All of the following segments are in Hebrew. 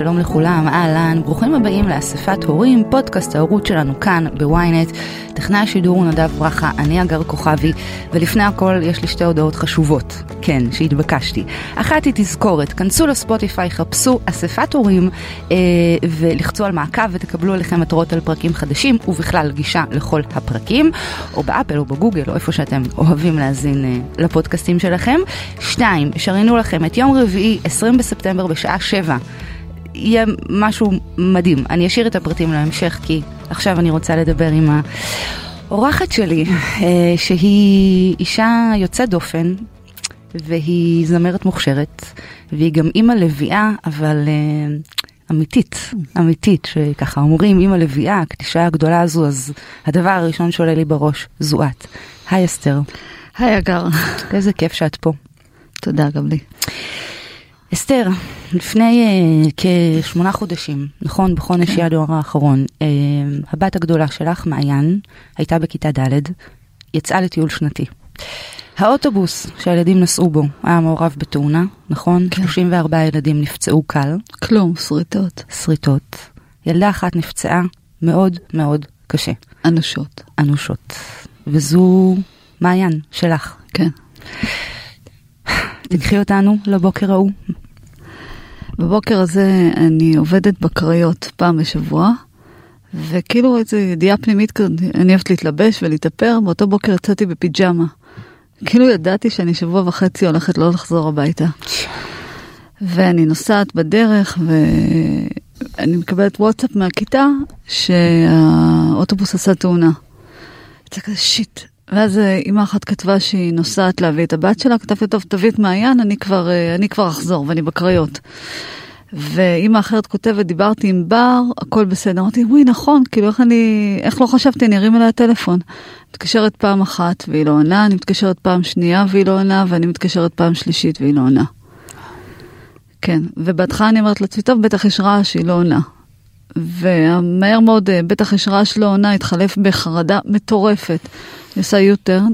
שלום, לכולם, אהלן, ברוכים הבאים לאספת הורים, פודקאסט ההורות שלנו כאן בוויינט. טכנאי השידור הוא נדב ברכה, אני אגר כוכבי, ולפני הכל יש לי שתי הודעות חשובות, כן, שהתבקשתי. אחת היא תזכורת, כנסו לספוטיפיי, חפשו אספת הורים, אה, ולחצו על מעקב ותקבלו עליכם התראות על פרקים חדשים, ובכלל גישה לכל הפרקים, או באפל או בגוגל, או איפה שאתם אוהבים להאזין אה, לפודקאסטים שלכם. שתיים, שריינו לכם את יום רביעי, 20 בספטמבר בשעה 7. יהיה משהו מדהים. אני אשאיר את הפרטים להמשך, כי עכשיו אני רוצה לדבר עם האורחת שלי, אה, שהיא אישה יוצאת דופן, והיא זמרת מוכשרת, והיא גם אימא לביאה, אבל uh, אמיתית, אמיתית, שככה אומרים אימא לביאה, הקדישה הגדולה הזו, אז הדבר הראשון שעולה לי בראש זו את. היי אסתר. היי אגר. איזה כיף שאת פה. תודה גם לי. אסתר, לפני uh, כשמונה חודשים, נכון, בחודש כן. ינואר האחרון, uh, הבת הגדולה שלך, מעיין, הייתה בכיתה ד', יצאה לטיול שנתי. האוטובוס שהילדים נסעו בו היה מעורב בתאונה, נכון? כן. 34 ילדים נפצעו קל. כלום, שריטות. שריטות. ילדה אחת נפצעה מאוד מאוד קשה. אנושות. אנושות. וזו מעיין שלך. כן. תקחי אותנו לבוקר ההוא. בבוקר הזה אני עובדת בקריות פעם בשבוע, וכאילו איזו ידיעה פנימית כזאת, אני אוהבת להתלבש ולהתאפר, באותו בוקר יצאתי בפיג'מה. כאילו ידעתי שאני שבוע וחצי הולכת לא לחזור הביתה. ואני נוסעת בדרך ואני מקבלת וואטסאפ מהכיתה שהאוטובוס עשה תאונה. זה כזה שיט. ואז אימא אחת כתבה שהיא נוסעת להביא את הבת שלה, כתבתי טוב תביא את מעיין, אני כבר, אני כבר אחזור ואני בקריות. ואימא אחרת כותבת, דיברתי עם בר, הכל בסדר. אמרתי, וואי, נכון, כאילו, איך אני, איך לא חשבתי, אני ארים אליה טלפון. מתקשרת פעם אחת והיא לא עונה, אני מתקשרת פעם שנייה והיא לא עונה, ואני מתקשרת פעם שלישית והיא לא עונה. כן, ובהתחלה אני אומרת לעצמי, טוב, בטח יש רעש, היא לא עונה. ומהר מאוד, בטח יש רעש לא עונה, התחלף בחרדה מטורפת. אני עושה יוטרן,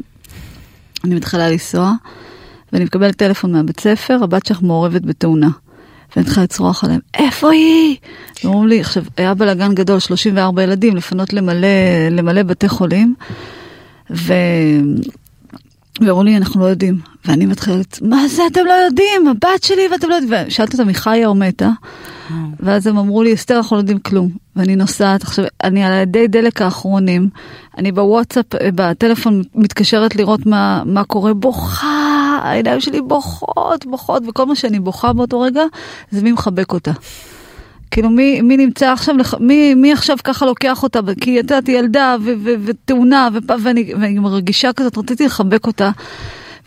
אני מתחילה לנסוע, ואני מקבלת טלפון מהבית ספר, הבת שלך מעורבת בתאונה. ואני צריכה לצרוח עליהם, איפה היא? ואומרים לי, עכשיו, היה בלאגן גדול, 34 ילדים, לפנות למלא, למלא בתי חולים, ו... ואמרו לי, אנחנו לא יודעים. ואני מתחילת, מה זה אתם לא יודעים? הבת שלי ואתם לא יודעים. ושאלתי אותם, היא חיה או מתה? ואז הם אמרו לי, אסתר, אנחנו לא יודעים כלום. ואני נוסעת, עכשיו, אני על ידי דלק האחרונים, אני בוואטסאפ, בטלפון מתקשרת לראות מה, מה קורה, בוכה, העיניים שלי בוכות, בוכות, וכל מה שאני בוכה באותו רגע, זה מי מחבק אותה. כאילו מי, מי נמצא עכשיו, מי, מי עכשיו ככה לוקח אותה, כי ידעתי ילדה ותאונה, ואני, ואני מרגישה כזאת, רציתי לחבק אותה,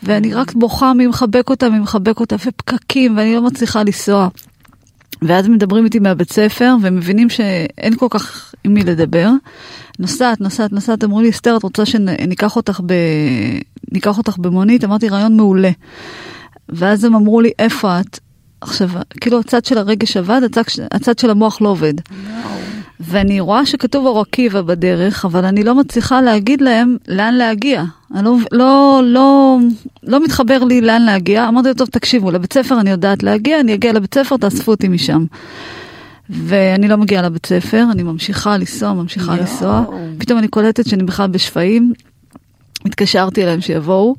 ואני רק בוכה מי מחבק אותה, מי מחבק אותה, ופקקים, ואני לא מצליחה לנסוע. ואז מדברים איתי מהבית ספר, ומבינים שאין כל כך עם מי לדבר. נוסעת, נוסעת, נוסעת, אמרו לי, אסתר, את רוצה שניקח אותך, ב... אותך במונית? אמרתי, רעיון מעולה. ואז הם אמרו לי, איפה את? עכשיו, כאילו הצד של הרגש עבד, הצד, הצד של המוח לא עובד. ואני רואה שכתוב אור עקיבא בדרך, אבל אני לא מצליחה להגיד להם לאן להגיע. אני לא, לא, לא, לא מתחבר לי לאן להגיע. אמרתי לו, טוב, תקשיבו, לבית ספר אני יודעת להגיע, אני אגיע לבית ספר, תאספו אותי משם. ואני לא מגיעה לבית ספר, אני ממשיכה לנסוע, ממשיכה יו. לנסוע. פתאום אני קולטת שאני בכלל בשפיים. התקשרתי אליהם שיבואו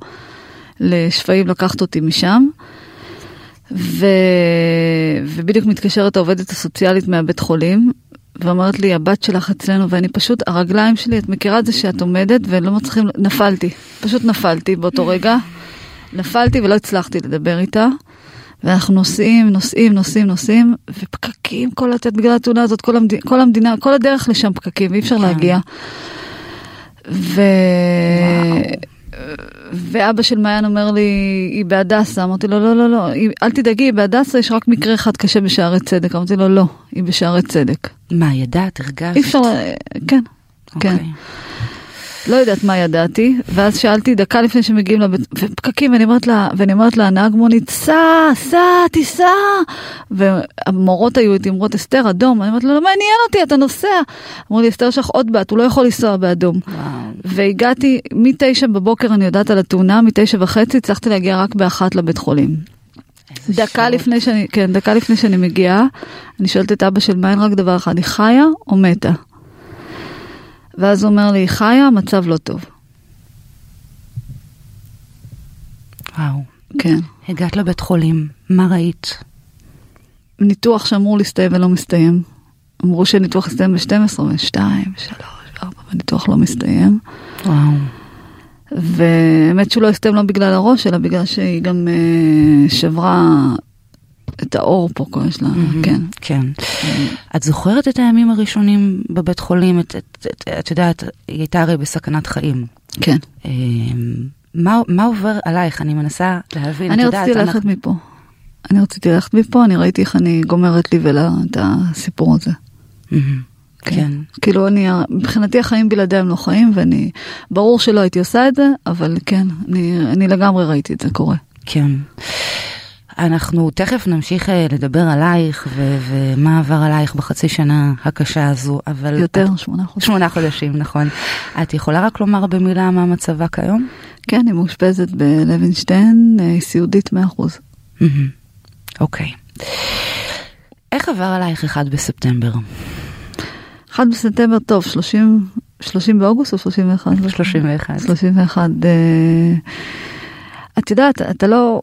לשפיים לקחת אותי משם. ו... ובדיוק מתקשרת העובדת הסוציאלית מהבית חולים, ואומרת לי, הבת שלך אצלנו, ואני פשוט, הרגליים שלי, את מכירה את זה שאת עומדת ולא מצליחים, נפלתי, פשוט נפלתי באותו רגע, נפלתי ולא הצלחתי לדבר איתה. ואנחנו נוסעים, נוסעים, נוסעים, נוסעים, ופקקים כל התת בגלל התאונה הזאת, כל המדינה, כל המדינה, כל הדרך לשם פקקים, ואי אפשר כן. להגיע. ו... ואבא של מעיין אומר לי, היא בהדסה. אמרתי לו, לא, לא, לא, אל תדאגי, היא בהדסה, יש רק מקרה אחד קשה בשערי צדק. אמרתי לו, לא, היא בשערי צדק. מה, ידעת, הרגשת? אי אפשר, כן, okay. כן. לא יודעת מה ידעתי, ואז שאלתי דקה לפני שמגיעים לבית, ופקקים, ואני אומרת לה, ואני אומרת לה, הנהג מונית, סע, סע, תיסע. והמורות היו איתי, אומרות, אסתר, אדום. אני אומרת לה, לא מעניין אותי, אתה נוסע. אמרו לי, אסתר, יש לך עוד בת, הוא לא יכול לנסוע באדום. וואו. והגעתי, מתשע בבוקר אני יודעת על התאונה, מתשע וחצי הצלחתי להגיע רק באחת לבית חולים. דקה שירות. לפני שאני, כן, דקה לפני שאני מגיעה, אני שואלת את אבא של מיין רק דבר אחד, היא חיה או מתה? ואז הוא אומר לי, חיה, המצב לא טוב. וואו. כן. הגעת לבית חולים, מה ראית? ניתוח שאמור להסתיים ולא מסתיים. אמרו שניתוח יסתיים ב-12, ב-2, 3, 4, והניתוח לא מסתיים. וואו. והאמת שהוא לא הסתיים לא בגלל הראש, אלא בגלל שהיא גם אה, שברה את האור פה, כל יש לה, כן. כן. את זוכרת את הימים הראשונים בבית חולים? את, את, את, את יודעת, היא הייתה הרי בסכנת חיים. כן. אה, מה, מה עובר עלייך? אני מנסה להבין. אני רציתי ללכת אנחנו- מפה. אני רציתי ללכת מפה, אני ראיתי איך אני גומרת לי ולה את הסיפור הזה. מהמם. כן. כאילו אני, מבחינתי החיים בלעדיי הם לא חיים, ואני, ברור שלא הייתי עושה את זה, אבל כן, אני, אני לגמרי ראיתי את זה קורה. כן. אנחנו תכף נמשיך אה, לדבר עלייך ו- ומה עבר עלייך בחצי שנה הקשה הזו, אבל... יותר, את- שמונה חודשים. שמונה חודשים, נכון. את יכולה רק לומר במילה מה מצבה כיום? כן, היא מאושפזת בלוינשטיין, אה, היא סיעודית 100%. מהמם. אוקיי. איך עבר עלייך אחד בספטמבר? 1 בספטמבר, טוב, 30, 30 באוגוסט או 31? 31. 31. אה, את יודעת, אתה לא...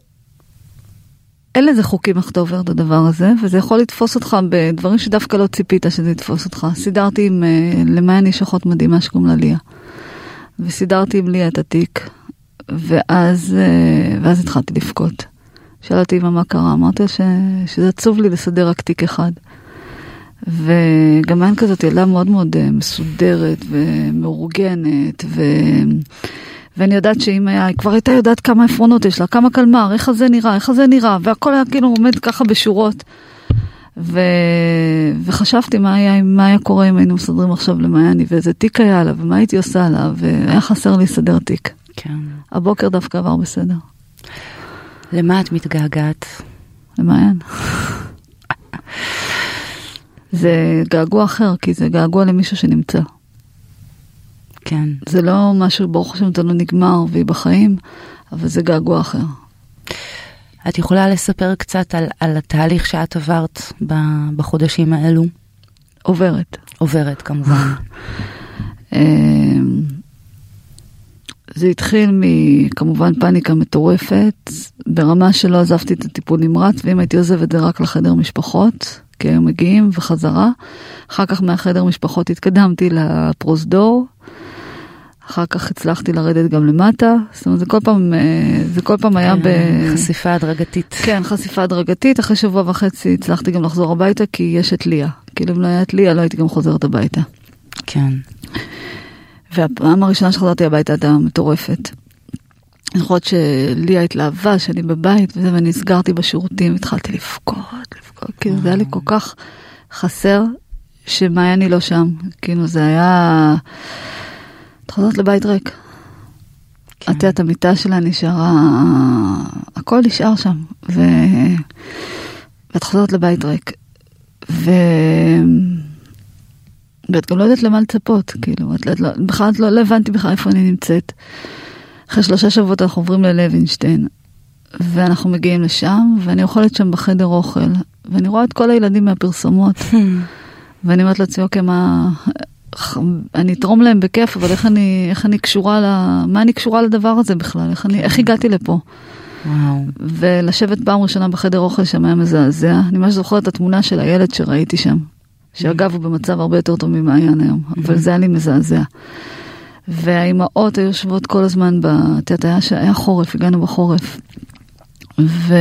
אין לזה חוקים איך אתה עובר את הדבר הזה, וזה יכול לתפוס אותך בדברים שדווקא לא ציפית שזה יתפוס אותך. סידרתי עם, אה, למען איש אחות מדהימה שקוראים לה ליה. וסידרתי עם ליה את התיק, ואז, אה, ואז התחלתי לבכות. שאלתי אמא מה קרה, אמרתי ש, שזה עצוב לי לסדר רק תיק אחד. וגם אין כזאת ילדה מאוד מאוד אה, מסודרת ומאורגנת, ו... ואני יודעת שאם היה, היא כבר הייתה יודעת כמה עפרונות יש לה, כמה קלמר, איך הזה נראה, איך הזה נראה, והכל היה כאילו עומד ככה בשורות. ו... וחשבתי מה היה, מה היה קורה אם היינו מסדרים עכשיו למעייני, ואיזה תיק היה לה, ומה הייתי עושה לה, והיה חסר לי לסדר תיק. כן. הבוקר דווקא עבר בסדר, למה את מתגעגעת? למעיין. זה געגוע אחר, כי זה געגוע למישהו שנמצא. כן. זה לא משהו, ברוך השם, זה לא נגמר והיא בחיים, אבל זה געגוע אחר. את יכולה לספר קצת על, על התהליך שאת עברת בחודשים האלו? עוברת. עוברת כמובן. אמ, זה התחיל מכמובן פאניקה מטורפת, ברמה שלא עזבתי את הטיפול נמרץ, ואם הייתי עוזבת זה רק לחדר משפחות, כי היו מגיעים וחזרה. אחר כך מהחדר משפחות התקדמתי לפרוזדור, אחר כך הצלחתי לרדת גם למטה, זאת אומרת זה כל פעם, אה, זה כל פעם היה ב... חשיפה הדרגתית. כן, חשיפה הדרגתית, אחרי שבוע וחצי הצלחתי גם לחזור הביתה, כי יש את ליה. כאילו אם לא היה את ליה לא הייתי גם חוזרת הביתה. כן. והפעם הראשונה שחזרתי הביתה הייתה מטורפת. אני זוכרת שליה התלהבה שאני בבית וזה, ואני נסגרתי בשירותים, התחלתי לבכות, לבכות, כאילו זה היה לי כל כך חסר, שמעייני לא שם. כאילו זה היה... חוזרת לבית ריק. כן. את יודעת, המיטה שלה נשארה, הכל נשאר שם, ו... ואת חוזרת לבית ריק. ו... ואת גם לא יודעת למה לצפות, כאילו, את, את לא, בכלל לא, לא הבנתי בכלל איפה אני נמצאת. אחרי שלושה שבועות אנחנו עוברים ללוינשטיין, ואנחנו מגיעים לשם, ואני אוכלת שם בחדר אוכל, ואני רואה את כל הילדים מהפרסומות, ואני אומרת לעצמי, אוקיי, מה... אני אתרום להם בכיף, אבל איך אני, איך אני קשורה ל... מה אני קשורה לדבר הזה בכלל? איך, אני, איך הגעתי לפה? וואו. ולשבת פעם ראשונה בחדר אוכל שם היה מזעזע. אני ממש זוכרת את התמונה של הילד שראיתי שם, שאגב הוא במצב הרבה יותר טוב ממעיין היום, אבל זה היה לי מזעזע. והאימהות היו יושבות כל הזמן. את יודעת, היה, היה חורף, הגענו בחורף. ו...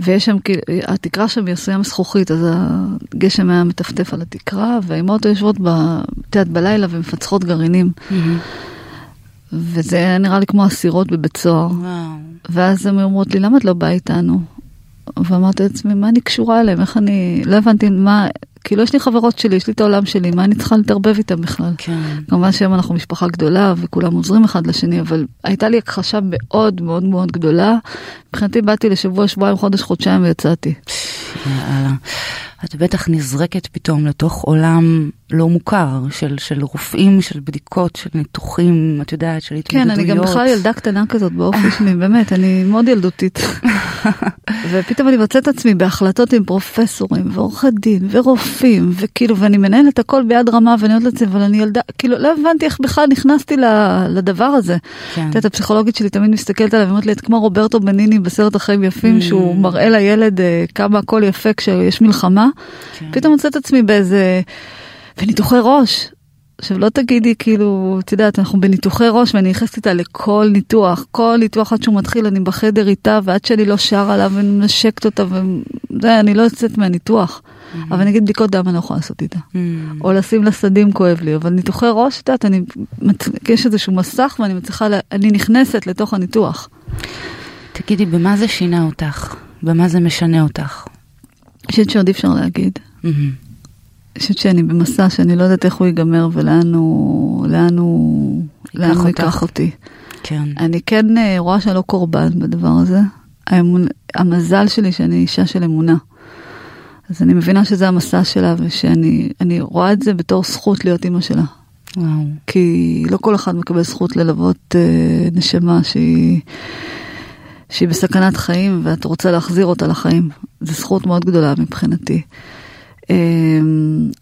ויש שם, כאילו, התקרה שם היא עשויה מזכוכית, אז הגשם היה מטפטף על התקרה, והאימהות יושבות, ב... את יודעת, בלילה ומפצחות גרעינים. וזה היה נראה לי כמו אסירות בבית סוהר. וואו. ואז הן אומרות לי, למה את לא באה איתנו? ואמרתי לעצמי, מה אני קשורה אליהם? איך אני... לא הבנתי מה... כאילו יש לי חברות שלי, יש לי את העולם שלי, מה אני צריכה להתערבב איתם בכלל? כן. כמובן שהיום אנחנו משפחה גדולה וכולם עוזרים אחד לשני, אבל הייתה לי הכחשה מאוד מאוד מאוד גדולה. מבחינתי באתי לשבוע, שבועיים, חודש, חודשיים ויצאתי. יאללה. את בטח נזרקת פתאום לתוך עולם לא מוכר של, של רופאים, של בדיקות, של ניתוחים, את יודעת, של התמודדויות. כן, אני גם בכלל ילדה קטנה כזאת באופי שלי, באמת, אני מאוד ילדותית. ופתאום אני מוצאת עצמי בהחלטות עם פרופסורים ועורכי דין ורופאים, וכאילו, ואני מנהלת הכל ביד רמה, ואני אומרת לעצמי, אבל אני ילדה, כאילו, לא הבנתי איך בכלל נכנסתי לדבר הזה. כן. את יודעת, הפסיכולוגית שלי תמיד מסתכלת עליו ואומרת לי, את כמו רוברטו בניני בסרט החיים יפים, Mm. שהוא מראה לילד אה, כמה הכל יפה כשיש מלחמה. כן. פתאום מוצאת עצמי באיזה... וניתוחי ראש. עכשיו לא תגידי כאילו, את יודעת, אנחנו בניתוחי ראש ואני נכנסת איתה לכל ניתוח, כל ניתוח עד שהוא מתחיל אני בחדר איתה ועד שאני לא שרה עליו ומנשקת אותה וזה, אני לא יוצאת מהניתוח. אבל נגיד בדיקות דם אני לא יכולה לעשות איתה. Mm. או לשים לה סדים כואב לי, אבל ניתוחי ראש, את יודעת, אני, יש איזשהו מסך ואני מצליחה, לה- אני נכנסת לתוך הניתוח. תגידי, במה זה שינה אותך? במה זה משנה אותך? חושבת שעוד אי אפשר להגיד. אני חושבת שאני במסע שאני לא יודעת איך הוא ייגמר ולאן הוא, לאן הוא, לאן הוא. ייקח אותי. כן. אני כן אה, רואה שאני לא קורבן בדבר הזה. האמון, המזל שלי שאני אישה של אמונה. אז אני מבינה שזה המסע שלה ושאני אני רואה את זה בתור זכות להיות אימא שלה. וואו. כי לא כל אחד מקבל זכות ללוות אה, נשמה שהיא, שהיא בסכנת חיים ואת רוצה להחזיר אותה לחיים. זו זכות מאוד גדולה מבחינתי. אה,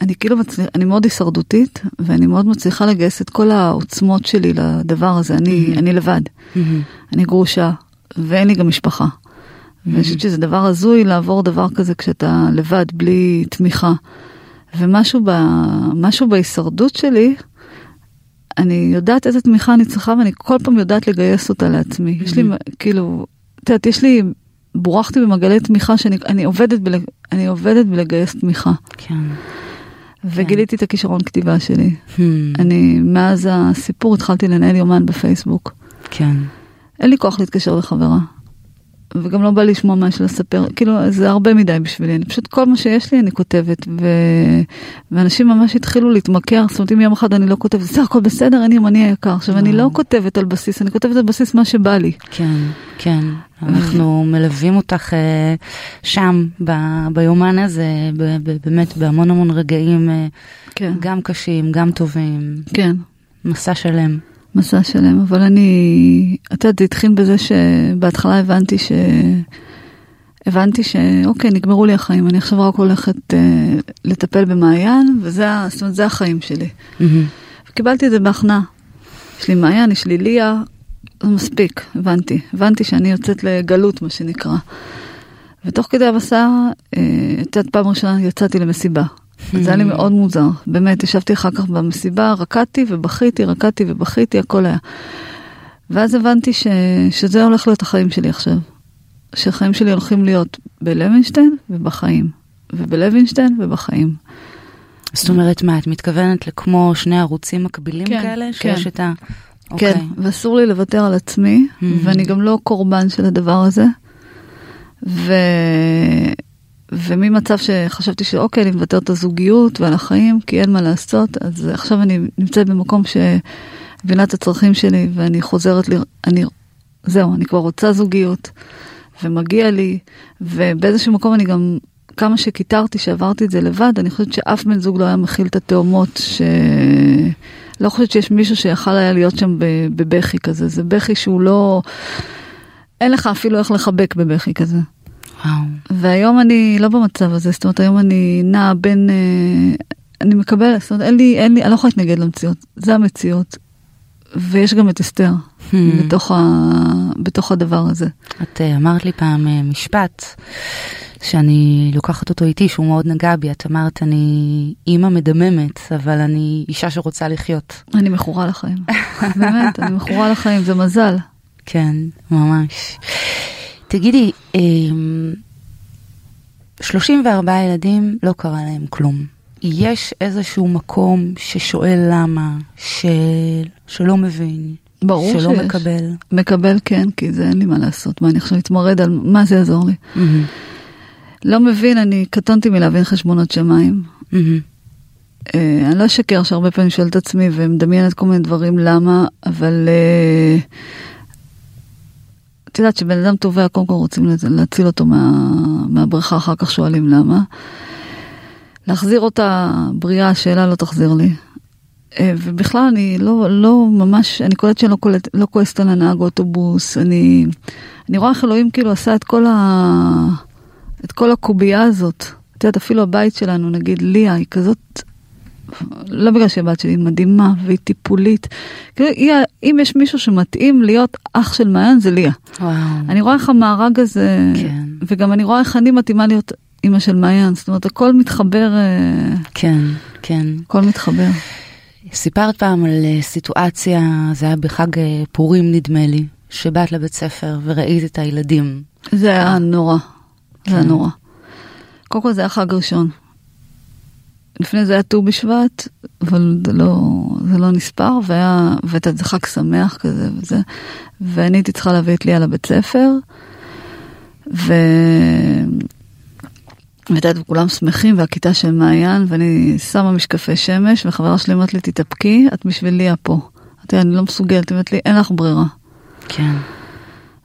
אני כאילו מצליח, אני מאוד הישרדותית ואני מאוד מצליחה לגייס את כל העוצמות שלי לדבר הזה. אני, אני לבד. אני גרושה ואין לי גם משפחה. ואני חושבת שזה דבר הזוי לעבור דבר כזה כשאתה לבד, בלי תמיכה. ומשהו ב, משהו בהישרדות שלי, אני יודעת איזה תמיכה אני צריכה ואני כל פעם יודעת לגייס אותה לעצמי. יש לי כאילו, את יודעת, יש לי, בורחתי במעגלי תמיכה שאני אני עובדת, בל, אני עובדת בלגייס תמיכה. כן. וגיליתי את הכישרון כתיבה שלי. Hmm. אני, מאז הסיפור התחלתי לנהל יומן בפייסבוק. כן. אין לי כוח להתקשר לחברה. וגם לא בא לי לשמוע מה יש לספר, כאילו זה הרבה מדי בשבילי, אני פשוט כל מה שיש לי אני כותבת, ו... ואנשים ממש התחילו להתמכר, זאת אומרת אם יום אחד אני לא כותבת, זה הכל בסדר, אני ימני היקר, עכשיו אני לא כותבת על בסיס, אני כותבת על בסיס מה שבא לי. כן, כן. אנחנו מלווים אותך אה, שם, ב- ביומן הזה, ב- ב- באמת בהמון המון רגעים, אה, כן, גם קשים, גם טובים. כן, מסע שלם. מסע שלם, אבל אני, את יודעת, זה התחיל בזה שבהתחלה הבנתי ש... הבנתי שאוקיי, נגמרו לי החיים, אני עכשיו רק הולכת אה, לטפל במעיין, וזה זאת אומרת, זה החיים שלי. מהמם. קיבלתי את זה בהכנעה. יש לי מעיין, יש לי ליה, זה מספיק, הבנתי. הבנתי שאני יוצאת לגלות, מה שנקרא. ותוך כדי המסע, אה, את יודעת, פעם ראשונה יצאתי למסיבה. זה היה לי מאוד מוזר, באמת, ישבתי אחר כך במסיבה, רקדתי ובכיתי, רקדתי ובכיתי, הכל היה. ואז הבנתי ש... שזה הולך להיות החיים שלי עכשיו. שהחיים שלי הולכים להיות בלוינשטיין ובחיים. ובלוינשטיין ובחיים. זאת אומרת, מה, את מתכוונת לכמו שני ערוצים מקבילים כן, כאלה? כן. שיש את ה... אוקיי. כן, ואסור לי לוותר על עצמי, Mhm. ואני גם לא קורבן של הדבר הזה. ו... וממצב שחשבתי שאוקיי, אני מוותרת על הזוגיות ועל החיים, כי אין מה לעשות, אז עכשיו אני נמצאת במקום שמבינה את הצרכים שלי, ואני חוזרת, ל... אני... זהו, אני כבר רוצה זוגיות, ומגיע לי, ובאיזשהו מקום אני גם, כמה שקיטרתי, שעברתי את זה לבד, אני חושבת שאף בן זוג לא היה מכיל את התאומות ש... לא חושבת שיש מישהו שיכל היה להיות שם בבכי כזה, זה בכי שהוא לא... אין לך אפילו איך לחבק בבכי כזה. וואו. והיום אני לא במצב הזה, זאת אומרת היום אני נעה בין... אה, אני מקבלת, זאת אומרת אין לי, אין לי, אני לא יכולה להתנגד למציאות, זה המציאות. ויש גם את אסתר Hmm. בתוך, ה, בתוך הדבר הזה. את אה, אמרת לי פעם אה, משפט שאני לוקחת אותו איתי, שהוא מאוד נגע בי. את אמרת, אני אימא מדממת, אבל אני אישה שרוצה לחיות. אני מכורה לחיים. באמת, אני מכורה לחיים, זה מזל. כן, ממש. תגידי, אה, 34 ילדים, לא קרה להם כלום. יש איזשהו מקום ששואל למה, של... שלא מבין, ברור שלא שיש. מקבל. מקבל כן, כי זה אין לי מה לעשות. מה, אני עכשיו אתמרד על מה זה יעזור לי? מהמם. לא מבין, אני קטונתי מלהבין חשבונות שמיים. אה, אני לא אשקר שהרבה פעמים שואלת את עצמי ומדמיינת כל מיני דברים למה, אבל אה, יודעת שבן אדם טובע, קודם כל רוצים להציל אותו מה, מהבריכה, אחר כך שואלים למה. להחזיר אותה בריאה, השאלה לא תחזיר לי. אה, ובכלל אני לא, לא ממש, אני קולטת שאני לא, קולט, לא כועסת על הנהג אוטובוס, אני, אני רואה איך אלוהים כאילו עשה את כל, ה, את כל הקובייה הזאת. את יודעת, אפילו הבית שלנו, נגיד ליה, היא כזאת, לא בגלל שהבת שלי מדהימה והיא טיפולית. כאילו, היא, אם יש מישהו שמתאים להיות אח של מעיין, זה ליה. וואו. אני רואה איך המארג הזה, כן. וגם אני רואה איך אני מתאימה להיות אימא של מעיין, זאת אומרת, הכל מתחבר, אה, כן, כן. הכל מתחבר. סיפרת פעם על אה, סיטואציה, זה היה בחג אה, פורים נדמה לי, שבאת לבית ספר וראית את הילדים. זה היה נורא, זה היה כן. נורא. קודם כל זה היה חג ראשון. לפני זה היה ט"ו בשבט, אבל זה לא, זה לא נספר, והיה, ואתה יודע, זה חג שמח כזה וזה, ואני הייתי צריכה להביא את ליה לבית ספר, ו... ואת יודעת, כולם שמחים, והכיתה של מעיין, ואני שמה משקפי שמש, וחברה שלי אומרת לי, תתאפקי, את בשביל ליה פה. אמרתי, אני לא מסוגלת, היא אומרת לי, אין לך ברירה. כן.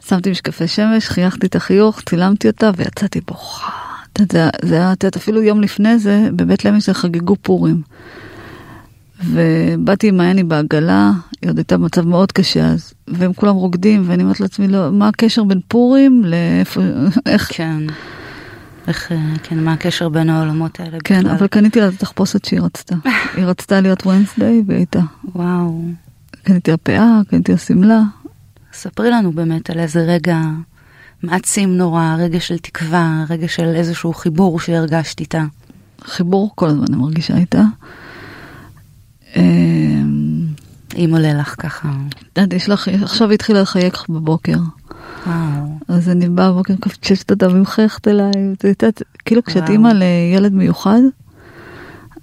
שמתי משקפי שמש, חייכתי את החיוך, צילמתי אותה ויצאתי בוכה. זה, זה היה, את יודעת, אפילו יום לפני זה, בבית לוינשטיין חגגו פורים. ובאתי עם מעייני בעגלה, היא עוד הייתה במצב מאוד קשה אז, והם כולם רוקדים, ואני אומרת לעצמי, לא, מה הקשר בין פורים לאיפה, איך, כן. איך, אה, כן, מה הקשר בין העולמות האלה כן, בכלל? אבל קניתי לה את התחפושת שהיא רצתה. היא רצתה להיות ונסדיי, והיא הייתה. וואו. קניתי לה פאה, קניתי לה שמלה. ספרי לנו באמת על איזה רגע מעצים נורא, רגע של תקווה, רגע של איזשהו חיבור שהרגשת איתה. חיבור כל הזמן אני מרגישה איתה. אמ, אם עולה לך ככה. את יודעת, יש לך, עכשיו היא התחילה לחייך בבוקר. וואו. אז אני באה בבוקר, קפצ'שת אותה ומחייכת אליי, את יודעת, כאילו כשאת. אימא לילד מיוחד,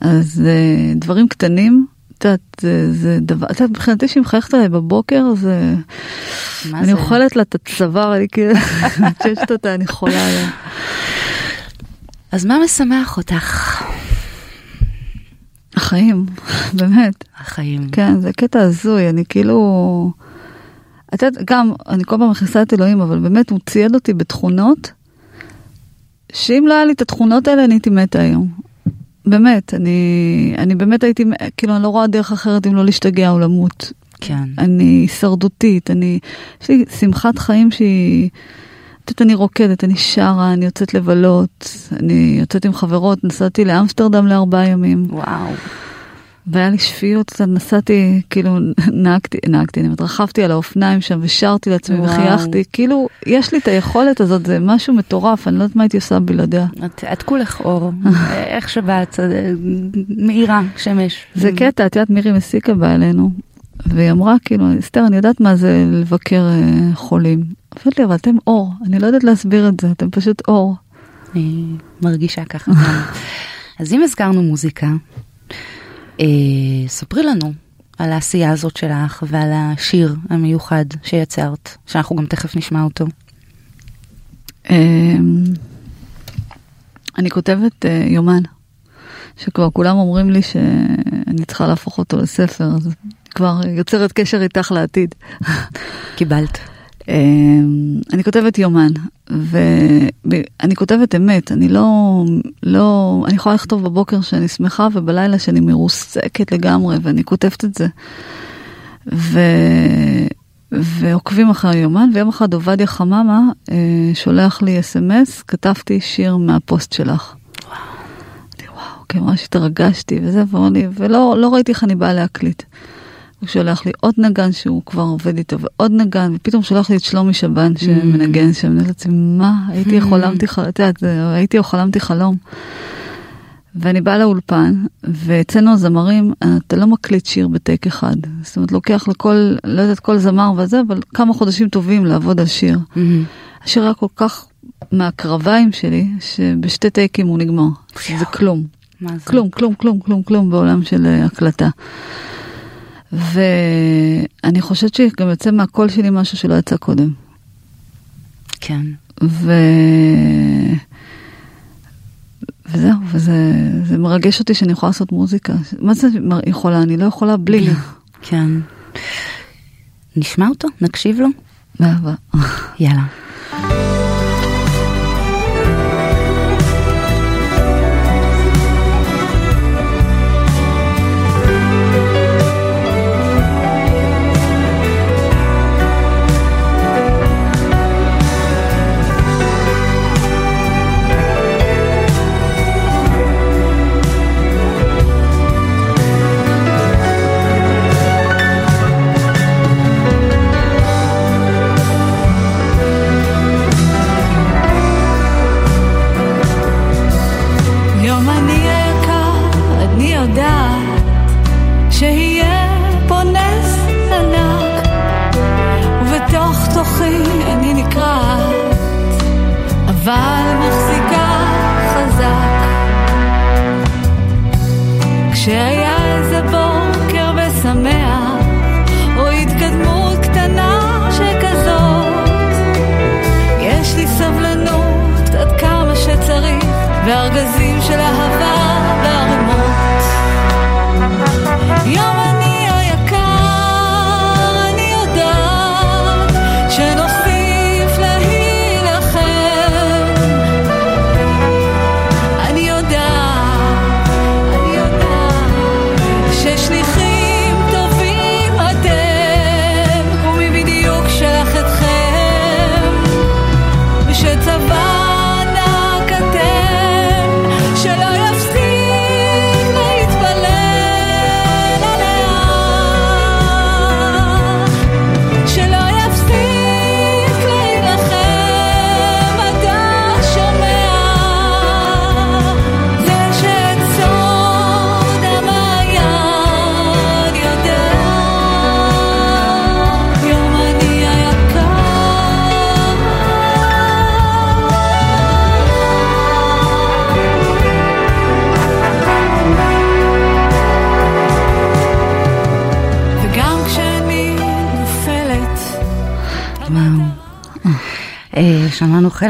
אז אה, דברים קטנים, את יודעת, זה, זה דבר, את יודעת, מבחינתי שהיא מחייכת אליי בבוקר, זה, מה אני זה? אוכלת לה את הצוואר, אני כאילו, קפצ'שת אותה, אני חולה עליה. אז מה משמח אותך? החיים, באמת. החיים. כן, זה קטע הזוי, אני כאילו... את יודעת, גם, אני כל פעם מכניסה את אלוהים, אבל באמת הוא צייד אותי בתכונות, שאם לא היה לי את התכונות האלה, אני הייתי מתה היום. באמת, אני, אני באמת הייתי, כאילו, אני לא רואה דרך אחרת אם לא להשתגע או למות. כן. אני הישרדותית, אני, יש לי שמחת חיים שהיא, את יודעת, אני רוקדת, אני שרה, אני יוצאת לבלות, אני יוצאת עם חברות, נסעתי לאמסטרדם לארבעה ימים. וואו. והיה לי שפיות, נסעתי, כאילו נהגתי, נהגתי, אני רכבתי על האופניים שם ושרתי לעצמי וואו. וחייכתי, כאילו, יש לי את היכולת הזאת, זה משהו מטורף, אני לא יודעת מה הייתי עושה בלעדיה. את, את כולך אור, איך שבאת, אה, מאירה, שמש. זה קטע, את יודעת, מירי מסיקה באה אלינו, והיא אמרה, כאילו, אסתר, אני יודעת מה זה לבקר אה, חולים. אמרתי לי, אבל אתם אור, אני לא יודעת להסביר את זה, אתם פשוט אור. אני מרגישה ככה. אז אם הזכרנו מוזיקה, ספרי לנו על העשייה הזאת שלך ועל השיר המיוחד שיצרת, שאנחנו גם תכף נשמע אותו. אמ, אני כותבת אה, יומן, שכבר כולם אומרים לי שאני צריכה להפוך אותו לספר, אז כבר יוצרת קשר איתך לעתיד. קיבלת. אמ, אני כותבת יומן, ואני כותבת אמת, אני לא, לא, אני יכולה לכתוב בבוקר שאני שמחה ובלילה שאני מרוסקת לגמרי, ואני כותבת את זה. ו... ועוקבים אחרי היומן, ויום אחד עובדיה חממה אה, שולח לי אס.אם.אס, כתבתי שיר מהפוסט שלך. אמרתי, וואו, כן, ממש התרגשתי וזה, ואמר לי, ולא לא ראיתי איך אני באה להקליט. הוא שולח לי עוד נגן שהוא כבר עובד איתו, ועוד נגן, ופתאום שולח לי את שלומי שבן שמנגן שם, אני לעצמי, מה, הייתי חלמתי, חלום, את יודעת, הייתי או חלמתי חלום. ואני באה לאולפן, ואצלנו הזמרים, אתה לא מקליט שיר בטייק אחד. זאת אומרת, לוקח לכל, לא יודעת, כל זמר וזה, אבל כמה חודשים טובים לעבוד על שיר. מהמם. השיר היה כל כך מהקרביים שלי, שבשתי טייקים הוא נגמר. זה כלום. כלום, כלום, כלום, כלום, כלום בעולם של אה, הקלטה. ואני חושבת שגם יוצא מהקול שלי משהו שלא יצא קודם. כן. ו... וזהו, וזה זה מרגש אותי שאני יכולה לעשות מוזיקה. מה זה יכולה? אני לא יכולה בלי. כן. נשמע אותו? נקשיב לו? באהבה. יאללה.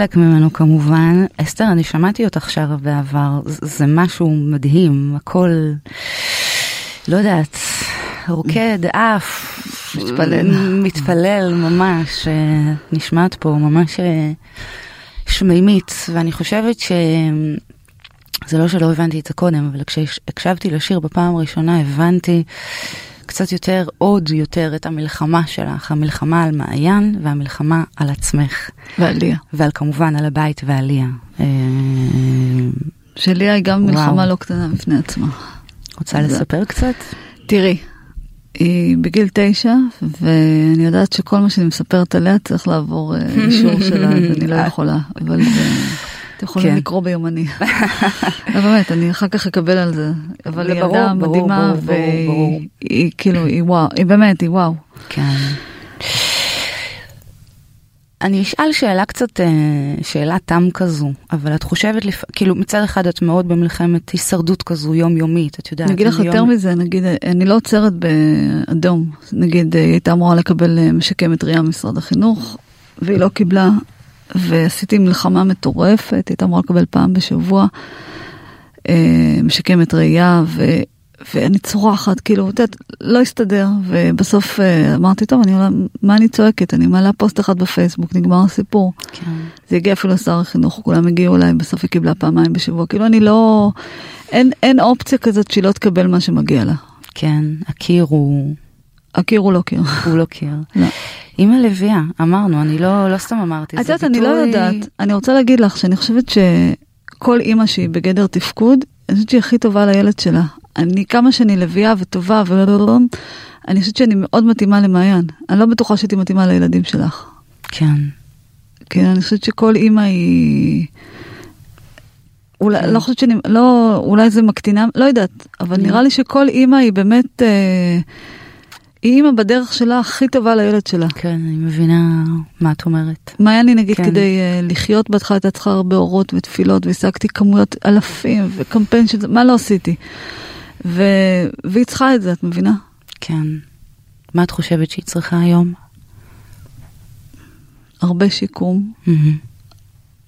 חלק ממנו כמובן. אסתר, אני שמעתי אותך שרה בעבר, זה משהו מדהים, הכל, לא יודעת, רוקד, עף, מתפלל. מתפלל ממש, אה, נשמעת פה ממש אה, שמימית, ואני חושבת ש... זה לא שלא הבנתי את זה קודם, אבל כשהקשבתי לשיר בפעם הראשונה הבנתי קצת יותר, עוד יותר את המלחמה שלך, המלחמה על מעיין והמלחמה על עצמך, ועליה. ועל כמובן על הבית ועליה. אה, שליה היא גם וואו. מלחמה לא קטנה בפני עצמה. רוצה זה- לספר קצת? תראי, היא בגיל תשע, ואני יודעת שכל מה שאני מספרת עליה צריך לעבור אה, אישור שלה, אז אני לא יכולה, אבל זה... אתם יכולים כן. לקרוא ביומני. לא באמת, אני אחר כך אקבל על זה. אבל זה היא ילדה מדהימה. והיא כאילו, היא וואו, היא באמת, היא וואו. כן. אני אשאל שאלה קצת, אה, שאלה תם כזו, אבל את חושבת, לפ... כאילו מצד אחד את מאוד במלחמת הישרדות כזו יומיומית, את יודעת. אני אגיד לך יום- יותר מזה, נגיד, אני לא עוצרת באדום. נגיד, היא הייתה אמורה לקבל אה, משקמת ראייה ממשרד החינוך, והיא לא קיבלה, ועשיתי מלחמה מטורפת, הייתה אמורה לקבל פעם בשבוע אה, משקמת ראייה, ו... ואני צורחת, כאילו, את יודעת, לא הסתדר, ובסוף אה, אמרתי, טוב, אני מה אני צועקת? אני מעלה פוסט אחד בפייסבוק, נגמר הסיפור. כן. זה הגיע אפילו לשר החינוך, כולם הגיעו אליי, בסוף היא קיבלה פעמיים בשבוע. כאילו אני לא, אין, אין אופציה כזאת שהיא לא תקבל מה שמגיע לה. כן, הקיר הוא, הקיר הוא לא קיר. הוא לא קיר. לא. אימא לביאה, אמרנו, אני לא, לא סתם אמרתי, את יודעת, אני לא יודעת, אני רוצה להגיד לך שאני חושבת שכל אימא שהיא בגדר תפקוד, אני חושבת שהיא הכי טובה לילד שלה. אני, כמה שאני לביאה וטובה ו... אני חושבת שאני מאוד מתאימה למעיין. אני לא בטוחה שהייתי מתאימה לילדים שלך. כן, כן, אני חושבת שכל אימא היא... אולי, כן. לא חושבת שאני, לא, אולי זה מקטינה, לא יודעת, אבל. נראה לי שכל אימא היא באמת, אה, היא אימא בדרך שלה הכי טובה לילד שלה. כן, אני מבינה מה את אומרת. מה אני נגיד כן. כדי uh, לחיות בהתחלה הייתה צריכה הרבה אורות ותפילות והשגתי כמויות אלפים וקמפיין של זה, מה לא עשיתי. ו... והיא צריכה את זה, את מבינה? כן. מה את חושבת שהיא צריכה היום? הרבה שיקום, מהמם.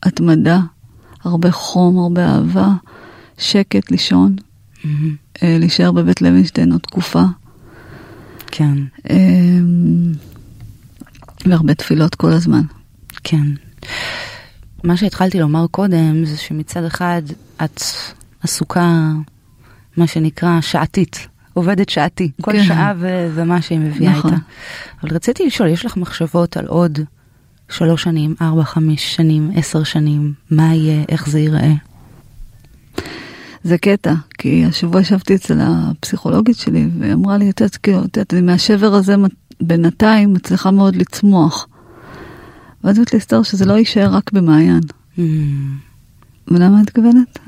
התמדה, הרבה חום, הרבה אהבה, שקט, לישון. אה, להישאר בבית לוינשטיין עוד תקופה. כן, אה, והרבה תפילות כל הזמן. כן. מה שהתחלתי לומר קודם זה שמצד אחד את עסוקה, מה שנקרא, שעתית. עובדת שעתי, כל כן. שעה ו- ומה שהיא מביאה נכון. איתה. אבל רציתי לשאול, יש לך מחשבות על עוד שלוש שנים, ארבע, חמש שנים, עשר שנים, מה יהיה, איך זה ייראה? זה קטע, כי השבוע ישבתי אצל הפסיכולוגית שלי, והיא אמרה לי, את יודעת, כאילו, את יודעת, אני מהשבר הזה בינתיים מצליחה מאוד לצמוח. ואז אמרתי לאסתר שזה לא יישאר רק במעיין. Mm, ולמה את מתכוונת?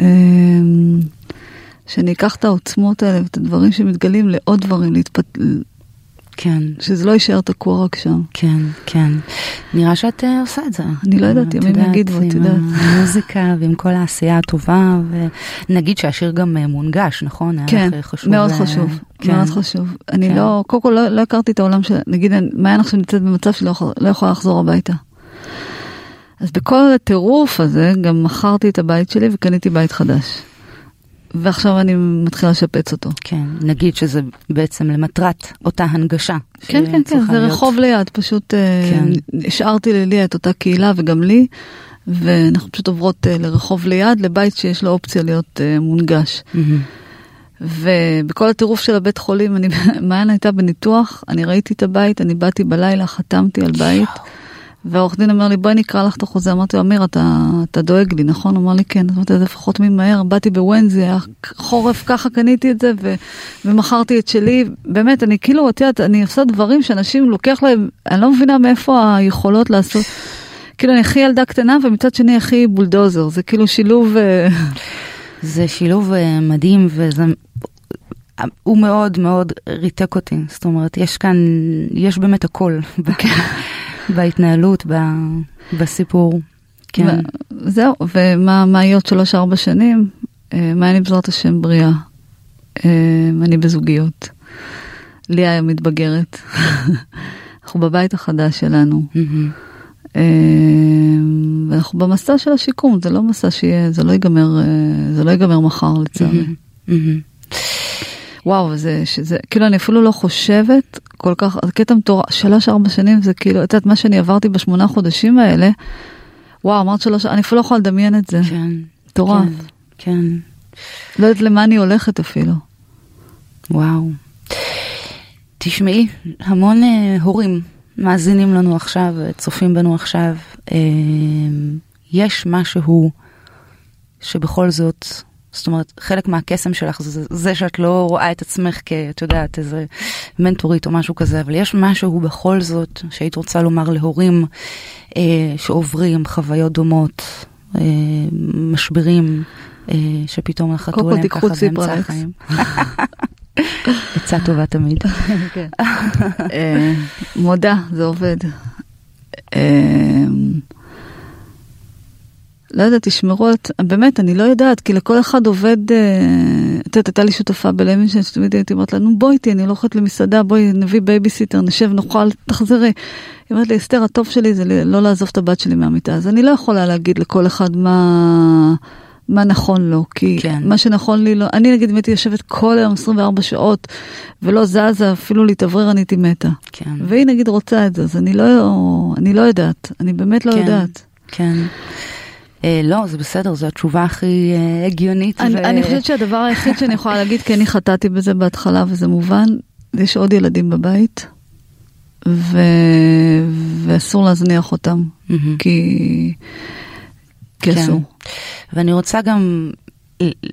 אמ, שאני אקח את העוצמות האלה ואת הדברים שמתגלים לעוד דברים, להתפת... כן, שזה לא יישאר תקוע רק שם. כן, כן. נראה שאת אה, עושה את זה. אני לא יודעת, את ימים יודעת, יגידו, את עם יודעת. המוזיקה ועם כל העשייה הטובה, ונגיד שהשיר גם אה, מונגש, נכון? כן, חשוב. מאוד אה, חשוב, כן. מאוד חשוב. אני כן. לא, קודם כל לא, לא הכרתי את העולם של, נגיד, אני- מעיין עכשיו נמצאת במצב שלא לא יכולה לחזור הביתה. אז בכל הטירוף הזה גם מכרתי את הבית שלי וקניתי בית חדש. ועכשיו אני מתחילה לשפץ אותו. כן, נגיד שזה בעצם למטרת אותה הנגשה. כן, כן, כן, שצריכה זה להיות. רחוב ליד, פשוט אה, כן. השארתי לליה את אותה קהילה וגם לי, ואנחנו פשוט עוברות אה, לרחוב ליד, לבית שיש לו אופציה להיות אה, מונגש. ובכל הטירוף של הבית חולים, אני, מעיין הייתה בניתוח, אני ראיתי את הבית, אני באתי בלילה, חתמתי על בית, והעורך דין אומר לי, בואי נקרא לך את החוזה. אמרתי לו, אמיר, אתה, אתה דואג לי, נכון? הוא אמר לי, כן. אז אמרתי, אז לפחות ממהר, באתי בוונזי, היה חורף, ככה קניתי את זה, ו, ומכרתי את שלי. באמת, אני כאילו, את יודעת, אני עושה דברים שאנשים, לוקח להם, אני לא מבינה מאיפה היכולות לעשות. כאילו, אני הכי ילדה קטנה, ומצד שני הכי בולדוזר. זה כאילו שילוב... אה, זה שילוב אה, מדהים וזה... הוא מאוד מאוד ריתק אותי, זאת אומרת, יש כאן, יש באמת הכל ב- בהתנהלות, ב- בסיפור. כן, ו- זהו, ומה מה יהיה עוד שלוש-ארבע שנים? אה, מה אני בעזרת השם בריאה? אה, אני בזוגיות. ליה היום מתבגרת. אנחנו בבית החדש שלנו. אה, ואנחנו במסע של השיקום, זה לא מסע שיהיה, זה לא ייגמר, זה לא ייגמר מחר לצערי. וואו, זה, שזה, כאילו אני אפילו לא חושבת כל כך, קטע מטורף, שלוש ארבע שנים זה כאילו, את יודעת מה שאני עברתי בשמונה חודשים האלה, וואו, אמרת שלוש, אני אפילו לא יכולה לדמיין את זה, כן, מטורף. כן, כן, לא יודעת למה אני הולכת אפילו. וואו. תשמעי, המון אה, הורים מאזינים לנו עכשיו, צופים בנו עכשיו. אה, יש משהו שבכל זאת, זאת אומרת, חלק מהקסם שלך זה זה שאת לא רואה את עצמך כאת יודעת, איזה מנטורית או משהו כזה, אבל יש משהו בכל זאת שהיית רוצה לומר להורים אה, שעוברים חוויות דומות, אה, משברים, אה, שפתאום נחתו עליהם ככה באמצע. החיים. עצה טובה תמיד. אה, מודה, זה עובד. לא יודעת, תשמרו את, באמת, אני לא יודעת, כי לכל אחד עובד, אה, את יודעת, הייתה לי שותפה בלוינשטיין, שתמיד הייתי אומרת לה, נו בואי איתי, אני לא הולכת למסעדה, בואי נביא בייביסיטר, נשב, נאכל, תחזרי. היא אומרת לי, אסתר, הטוב שלי זה לא לעזוב את הבת שלי מהמיטה, אז אני לא יכולה להגיד לכל אחד מה... מה נכון לו, כי. כן. מה שנכון לי לא, אני נגיד אם הייתי יושבת כל היום 24 שעות ולא זזה, אפילו להתאוורר אני הייתי מתה. כן, והיא נגיד רוצה את זה, אז אני לא, אני לא יודעת, אני באמת לא כן. יודעת. כן. אה, לא, זה בסדר, זו התשובה הכי אה, הגיונית. אני, ו- אני חושבת שהדבר היחיד שאני יכולה להגיד, כי אני חטאתי בזה בהתחלה וזה מובן, יש עוד ילדים בבית, ו... ואסור להזניח אותם. כי... כי כן. אסור. ואני רוצה גם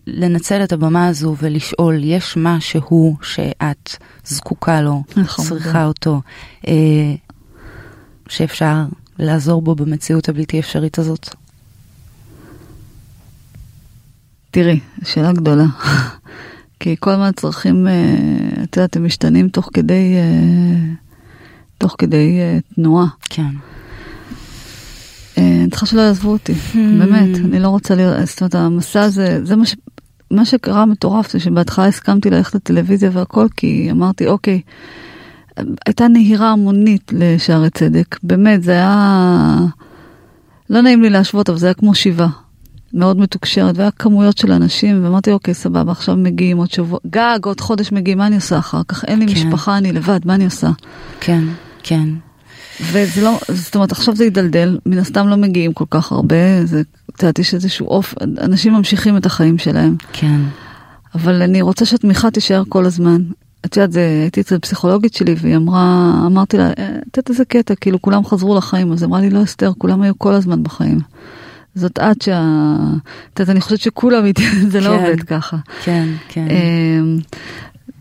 לנצל את הבמה הזו ולשאול, יש משהו שאת זקוקה לו, נכון, צריכה כן. אותו, אה, שאפשר לעזור בו במציאות הבלתי אפשרית הזאת? תראי, שאלה גדולה. כי כל הזמן הצרכים, אה, את יודעת, הם משתנים תוך כדי, אה, תוך כדי אה, תנועה. כן. אני צריכה שלא יעזבו אותי, באמת, אני לא רוצה להיות, זאת אומרת, המסע הזה, זה מה ש... מה שקרה מטורף זה שבהתחלה הסכמתי ללכת לטלוויזיה והכל, כי אמרתי, אוקיי, הייתה נהירה המונית לשערי צדק, באמת, זה היה... לא נעים לי להשוות, אבל זה היה כמו שיבה. מאוד מתוקשרת, והיה כמויות של אנשים, ואמרתי, אוקיי, סבבה, עכשיו מגיעים עוד שבוע, גג, עוד חודש מגיעים, מה אני עושה אחר כך? אין לי כן. משפחה, אני לבד, מה אני עושה? כן, כן. וזה לא, זאת אומרת, עכשיו זה יידלדל, מן הסתם לא מגיעים כל כך הרבה, זה, את יודעת, יש איזשהו אוף, אנשים ממשיכים את החיים שלהם. כן. אבל אני רוצה שהתמיכה תישאר כל הזמן. את יודעת, זה- הייתי אצל פסיכולוגית שלי, והיא אמרה, אמרתי לה, "אה, את יודעת איזה קטע, כאילו כולם חזרו לחיים, אז אמרה לי, לא אסתר, כולם היו כל הזמן בחיים. זאת את שה... את יודעת, אני חושבת שכולם איתי, זה לא כן. עובד ככה. כן, כן. אמ,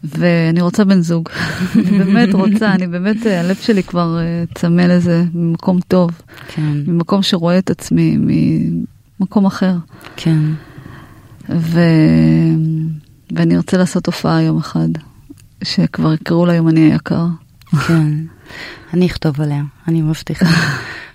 ואני רוצה בן זוג. אני באמת רוצה, אני באמת, אה, הלב שלי כבר אה, צמא לזה ממקום טוב, כן, ממקום שרואה את עצמי ממקום אחר. כן. ו... ואני ארצה לעשות הופעה יום אחד, שכבר יקראו לה יומני היקר. כן, אני אכתוב עליה, אני מבטיחה.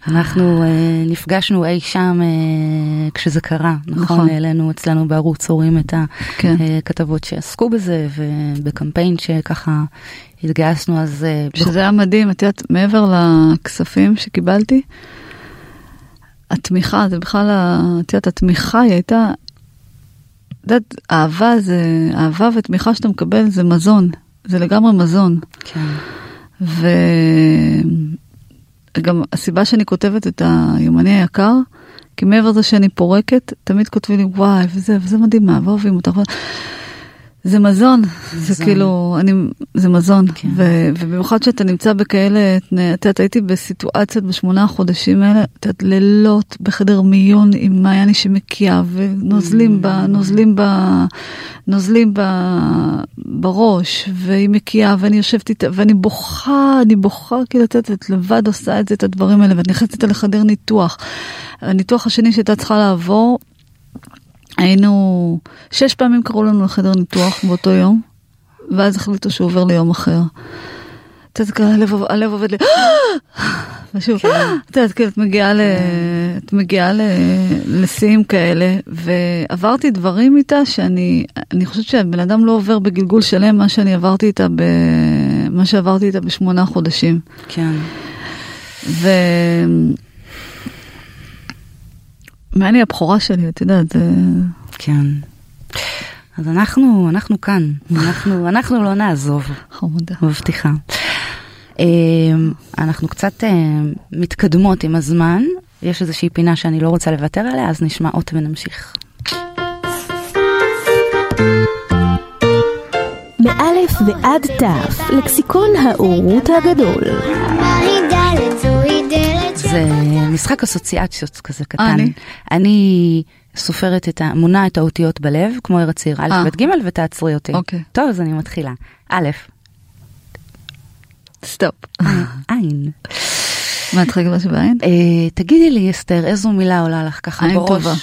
אנחנו uh, נפגשנו אי שם uh, כשזה קרה, נכון? נכון. העלינו אצלנו בערוץ הורים את כן. הכתבות שעסקו בזה, ובקמפיין שככה התגייסנו אז... uh, שזה היה מדהים, את יודעת, מעבר לכספים שקיבלתי, התמיכה, זה בכלל, את יודעת, התמיכה היא הייתה, את יודעת, אהבה זה, אהבה ותמיכה שאתה מקבל זה מזון, זה לגמרי מזון. כן, וגם הסיבה שאני כותבת את היומני היקר, כי מעבר לזה שאני פורקת, תמיד כותבים לי וואי וזה, וזה מדהים, אהבה אוהבים אותך. זה מזון, זה מזון. כאילו, אני, זה מזון, כן. ו, ובמיוחד שאתה נמצא בכאלה, את יודעת, הייתי בסיטואציות בשמונה החודשים האלה, את יודעת, לילות בחדר מיון עם מעייני שמקיאה, ונוזלים ב... נוזלים ב... נוזלים ב... בראש, והיא מקיאה, ואני יושבת איתה, ואני בוכה, אני בוכה, כאילו, את יודעת, את לבד עושה את זה, את הדברים האלה, ואת נכנסת לחדר ניתוח. הניתוח השני שהייתה צריכה לעבור, היינו, שש פעמים קראו לנו לחדר ניתוח באותו יום, ואז החליטו שהוא עובר ליום אחר. את יודעת, הלב, עובד לי, ושוב, את יודעת, כאילו, את מגיעה, ל, את מגיעה ל, לשיאים כאלה, ועברתי דברים איתה שאני, אני חושבת שהבן אדם לא עובר בגלגול שלם מה שאני עברתי איתה, ב, מה שעברתי איתה בשמונה חודשים. כן. מעני הבכורה שלי, את יודעת, זה... כן. אז אנחנו, אנחנו כאן, אנחנו, אנחנו לא נעזוב. חמודה. מבטיחה. אה, אנחנו קצת אה, מתקדמות עם הזמן, יש איזושהי פינה שאני לא רוצה לוותר עליה, אז נשמע אות ונמשיך. מאלף ועד תף, לקסיקון האורות הגדול. זה משחק אסוציאציות כזה קטן. אני? אני סופרת את ה... מונה את האותיות בלב, כמו ארץ עיר, א', אה. ב', ג', ותעצרי אותי. אוקיי. טוב, אז אני מתחילה. א', סטופ. עין. מה, את חגגת שבעין? אה, תגידי לי, אסתר, איזו מילה עולה לך ככה עין בראש? טובה.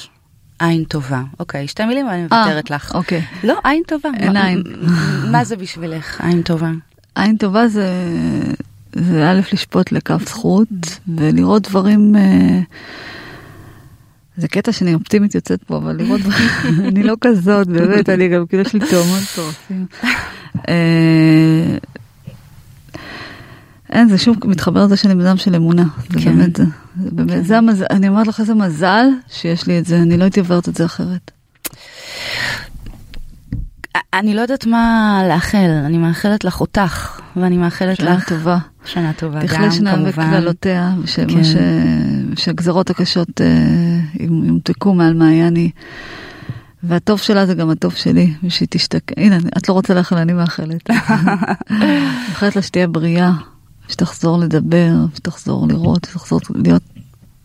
עין טובה. אוקיי, שתי מילים ואני אה, מוותרת לך. אוקיי. לא, עין טובה. עין. מה זה בשבילך, עין טובה? עין טובה זה, זה א', לשפוט לכף זכות, ולראות דברים... אה, זה קטע שאני אופטימית יוצאת פה, אבל לראות דברים, אני לא כזאת, באמת, אני גם כאילו יש לי תאומות מטורפים. אה, אין, זה שוב מתחבר לזה שאני בן אדם של אמונה, זה כן. באמת זה. זה באמת, זה המזל, אני אומרת לך איזה מזל שיש לי את זה, אני לא הייתי עוברת את זה אחרת. אני לא יודעת מה לאחל, אני מאחלת לך אותך, ואני מאחלת שנה לך טובה. שנה טובה גם, תכלה שנה כמובן. וקללותיה, כן. ש... שהגזרות הקשות אה, ימתקו מעל מעייני. והטוב שלה זה גם הטוב שלי, ושהיא תשתק... הנה, את לא רוצה לאחל, אני מאחלת. מאחלת לה שתהיה בריאה, שתחזור לדבר, שתחזור לראות, שתחזור להיות,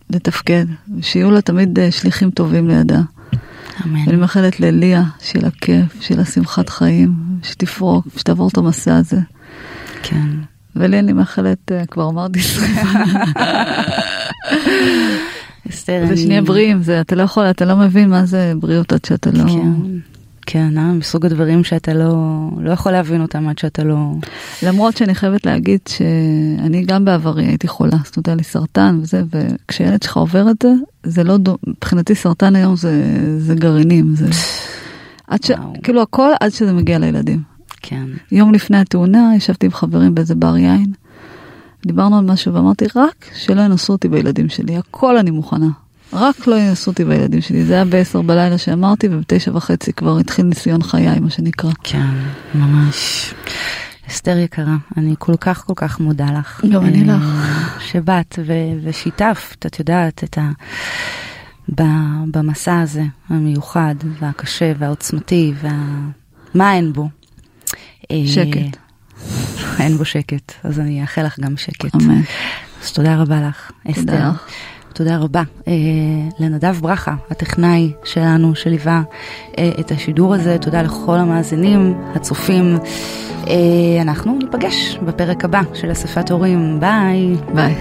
לתפקד, ושיהיו לה תמיד אה, שליחים טובים לידה. אמן. ואני מאחלת לליה, שיהיה לה כיף, שיהיה לה שמחת חיים, שתפרוק, שתעבור את המסע הזה. כן. ולי אני מאחלת, אה, כבר אמרתי, אסתר, זה אני... שנהיה בריאים, זה, אתה לא יכול, אתה לא מבין מה זה בריאות עד שאתה לא... כן, כן, אה? מסוג הדברים שאתה לא, לא יכול להבין אותם עד שאתה לא... למרות שאני חייבת להגיד שאני גם בעברי הייתי חולה, זאת אומרת היה לי סרטן וזה, וכשילד שלך עובר את זה, זה לא, דו- מבחינתי סרטן היום זה, זה גרעינים, זה... עד ש... וואו. כאילו הכל עד שזה מגיע לילדים. כן, יום לפני התאונה ישבתי עם חברים באיזה בר יין, דיברנו על משהו ואמרתי רק שלא ינסו אותי בילדים שלי, הכל אני מוכנה. רק לא ינסו אותי בילדים שלי. זה היה בעשר בלילה שאמרתי, ובתשע וחצי כבר התחיל ניסיון חיי, מה שנקרא. כן, ממש. אסתר יקרה, אני כל כך כל כך מודה לך. גם אני אה, לך. שבאת ו- ושיתפת, את יודעת, את ה... במסע הזה, המיוחד והקשה והעוצמתי, וה... מה אין בו? אה, שקט. אין בו שקט, אז אני אאחל לך גם שקט. אמן. אז תודה רבה לך, אסתר. תודה לך. תודה רבה אה, לנדב ברכה, הטכנאי שלנו, שליווה אה, את השידור הזה. תודה לכל המאזינים, הצופים. אה, אנחנו ניפגש בפרק הבא של אספת הורים. ביי. ביי.